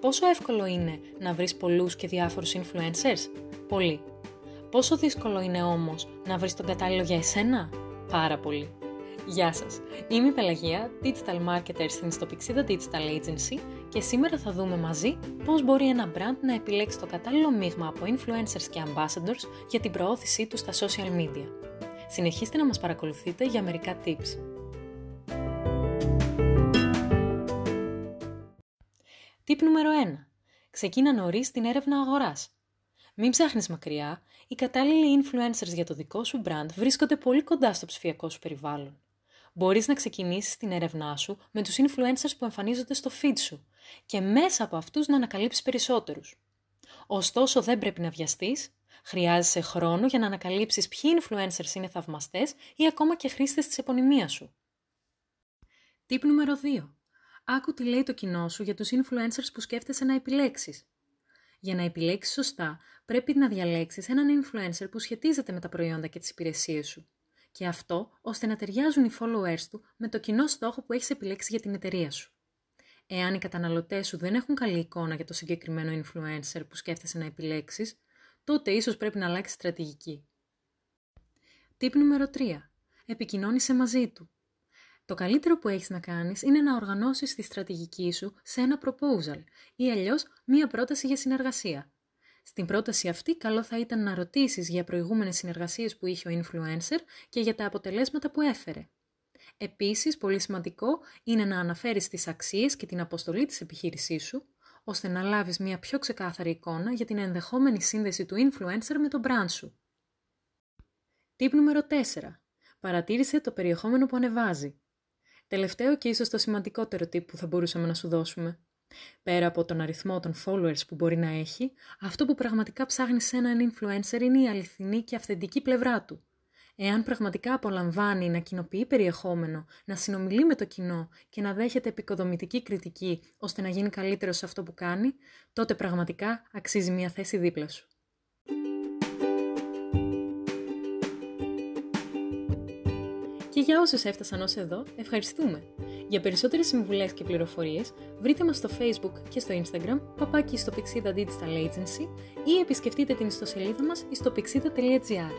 Πόσο εύκολο είναι να βρεις πολλούς και διάφορους influencers? Πολύ. Πόσο δύσκολο είναι όμως να βρεις τον κατάλληλο για εσένα; Πάρα πολύ. Γεια σας, είμαι η Πελαγία, Digital Marketer στην Ιστοπιξίδα Digital Agency και σήμερα θα δούμε μαζί πώς μπορεί ένα brand να επιλέξει το κατάλληλο μείγμα από influencers και ambassadors για την προώθησή του στα social media. Συνεχίστε να μας παρακολουθείτε για μερικά tips. Tip νούμερο 1. Ξεκίνα νωρίς την έρευνα αγοράς. Μην ψάχνεις μακριά, οι κατάλληλοι influencers για το δικό σου brand βρίσκονται πολύ κοντά στο ψηφιακό σου περιβάλλον. Μπορείς να ξεκινήσεις την έρευνά σου με τους influencers που εμφανίζονται στο feed σου και μέσα από αυτούς να ανακαλύψεις περισσότερους. Ωστόσο, δεν πρέπει να βιαστείς, χρειάζεσαι χρόνο για να ανακαλύψεις ποιοι influencers είναι θαυμαστές ή ακόμα και χρήστες της επωνυμίας σου. Tip νούμερο 2. Άκου τι λέει το κοινό σου για τους influencers που σκέφτεσαι να επιλέξεις. Για να επιλέξεις σωστά, πρέπει να διαλέξεις έναν influencer που σχετίζεται με τα προϊόντα και τις υπηρεσίες σου. Και αυτό ώστε να ταιριάζουν οι followers του με το κοινό στόχο που έχεις επιλέξει για την εταιρεία σου. Εάν οι καταναλωτές σου δεν έχουν καλή εικόνα για το συγκεκριμένο influencer που σκέφτεσαι να επιλέξεις, τότε ίσως πρέπει να αλλάξεις στρατηγική. Τύπ νούμερο 3. Επικοινώνησε μαζί του. Το καλύτερο που έχεις να κάνεις είναι να οργανώσεις τη στρατηγική σου σε ένα proposal ή αλλιώς μία πρόταση για συνεργασία. Στην πρόταση αυτή καλό θα ήταν να ρωτήσεις για προηγούμενες συνεργασίες που είχε ο influencer και για τα αποτελέσματα που έφερε. Επίσης, πολύ σημαντικό είναι να αναφέρεις τις αξίες και την αποστολή της επιχείρησής σου, ώστε να λάβεις μια πιο ξεκάθαρη εικόνα για την ενδεχόμενη σύνδεση του influencer με το brand σου. Τύπ νούμερο 4. Παρατήρησε το περιεχόμενο που ανεβάζει. Τελευταίο και ίσως το σημαντικότερο tip που θα μπορούσαμε να σου δώσουμε. Πέρα από τον αριθμό των followers που μπορεί να έχει, αυτό που πραγματικά ψάχνει σε έναν influencer είναι η αληθινή και αυθεντική πλευρά του. Εάν πραγματικά απολαμβάνει να κοινοποιεί περιεχόμενο, να συνομιλεί με το κοινό και να δέχεται επικοδομητική κριτική ώστε να γίνει καλύτερος σε αυτό που κάνει, τότε πραγματικά αξίζει μια θέση δίπλα σου. Και για όσους έφτασαν ως εδώ, ευχαριστούμε. Για περισσότερες συμβουλές και πληροφορίες, βρείτε μας στο Facebook και στο Instagram, παπάκι στο Pixida Digital Agency ή επισκεφτείτε την ιστοσελίδα μας στο pixida.gr.